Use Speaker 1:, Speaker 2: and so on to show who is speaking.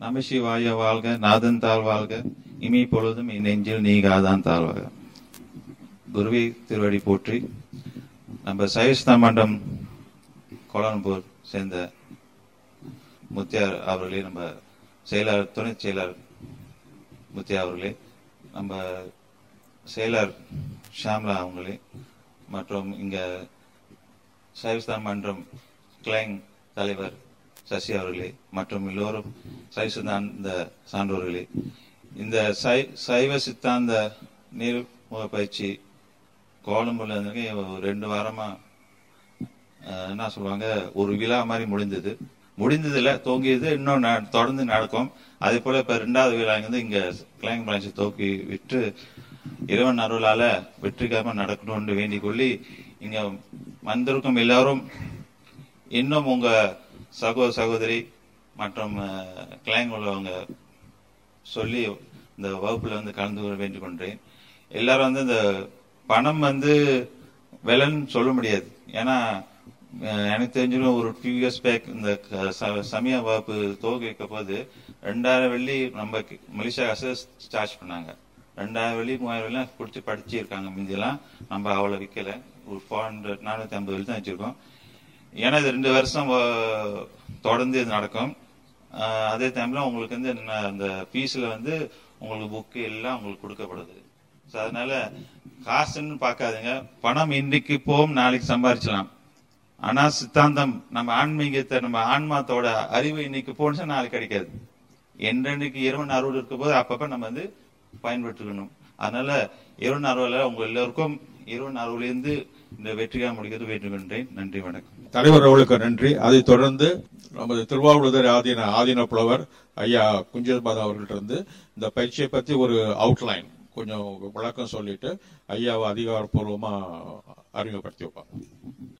Speaker 1: நமசிவாய வாழ்க நாதன் தாழ் வாழ்க. இமை பொழுதும் என் நெஞ்சில் நீகாதான் தாழ்வாக. குருவி திருவடி போற்றி. நம்ம சைஸ்தா மண்டம் கோலாலம்பூர் சேர்ந்த முத்தியார் அவர்களே நம்ம செயலாளர் துணை செயலாளர் முத்தியா அவர்களே நம்ம செயலர் ஷாம்லா அவங்களே மற்றும் இங்கே சைவஸ்தான் மன்றம் கிளைங் தலைவர் சசி அவர்களே மற்றும் எல்லோரும் சை சித்தாந்த சான்றோர்களே. இந்த சை சைவ சித்தாந்த நீர் பயிற்சி கோலம்புல ஒரு ரெண்டு வாரமா என்ன சொல்லுவாங்க ஒரு விழா மாதிரி முடிந்தது. முடிந்ததுல தோங்கியது இன்னும் ந- தொடர்ந்து நடக்கும். அதே போல இப்ப ரெண்டாவது விழா வந்து இங்க கிளைங் பிரான்ச் தோக்கி விட்டு இறைவன் அருளால வெற்றிகரமா நடக்கணும்னு வேண்டிக் கொள்ளி இங்க வந்திருக்கும் எல்லாரும் இன்னும் உங்க சகோதர சகோதரி மற்றும் கிளைங் உள்ளவங்க சொல்லி இந்த வகுப்புல வந்து கலந்து கொள்ள வேண்டிக் கொண்டேன். எல்லாரும் வந்து இந்த பணம் வந்து விலைன்னு சொல்ல முடியாது. ஏன்னா எனக்கு தெரிஞ்சிடும் ஒரு ஃபியூ இயர்ஸ் பேக் இந்த ச- சமய வகுப்பு துவக்க வைக்க போது ரெண்டாயிரம் வெள்ளி நம்ம மலேசியா காசு சார்ஜ் பண்ணாங்க. ரெண்டாயிரம் வெள்ளி மூவாயிரம் வெள்ளி கொடுத்து படிச்சு இருக்காங்க நம்ம அவ்வளோ விற்கல ஒரு ஃபோர் ஹண்ட்ரட் நானூத்தி ஐம்பது வெள்ளி தான் வச்சிருக்கோம். ஏன்னா இது ரெண்டு வருஷம் தொடர்ந்து இது நடக்கும். அதே டைம்ல உங்களுக்கு வந்து என்ன அந்த ஃபீஸ்ல வந்து உங்களுக்கு புக்கு எல்லாம் உங்களுக்கு கொடுக்கப்படுது. ஸோ அதனால காசுன்னு பார்க்காதுங்க. பணம் இன்னைக்கு போகும் நாளைக்கு சம்பாரிச்சலாம் ஆனா சித்தாந்தம் நம்ம ஆன்மீகத்தை நம்ம ஆன்மாத்தோட அறிவு இன்னைக்கு போனுச்சா நாளைக்கு கிடைக்காது. என்றென்னைக்கு இரவு அறுவல் இருக்கும் போது அப்பப்ப நம்ம வந்து பயன்படுத்திக்கணும் அதனால இரவு அறுவல உங்க எல்லோருக்கும் இரவு அறுவலேருந்து இந்த வெற்றியாக முடிக்கிறது வேண்டுகின்றேன் நன்றி வணக்கம்.
Speaker 2: தலைவர் அவர்களுக்கு நன்றி. அதைத் தொடர்ந்து நமது திருவாவூர் ஆதீன ஆதீன புலவர் ஐயா குஞ்சபாதா அவர்கள்ட்டிருந்து இந்த பயிற்சியை பத்தி ஒரு அவுட்லைன் கொஞ்சம் விளக்கம் சொல்லிட்டு ஐயாவை அதிகாரப்பூர்வமா அறிமுகப்படுத்தி வைப்பாங்க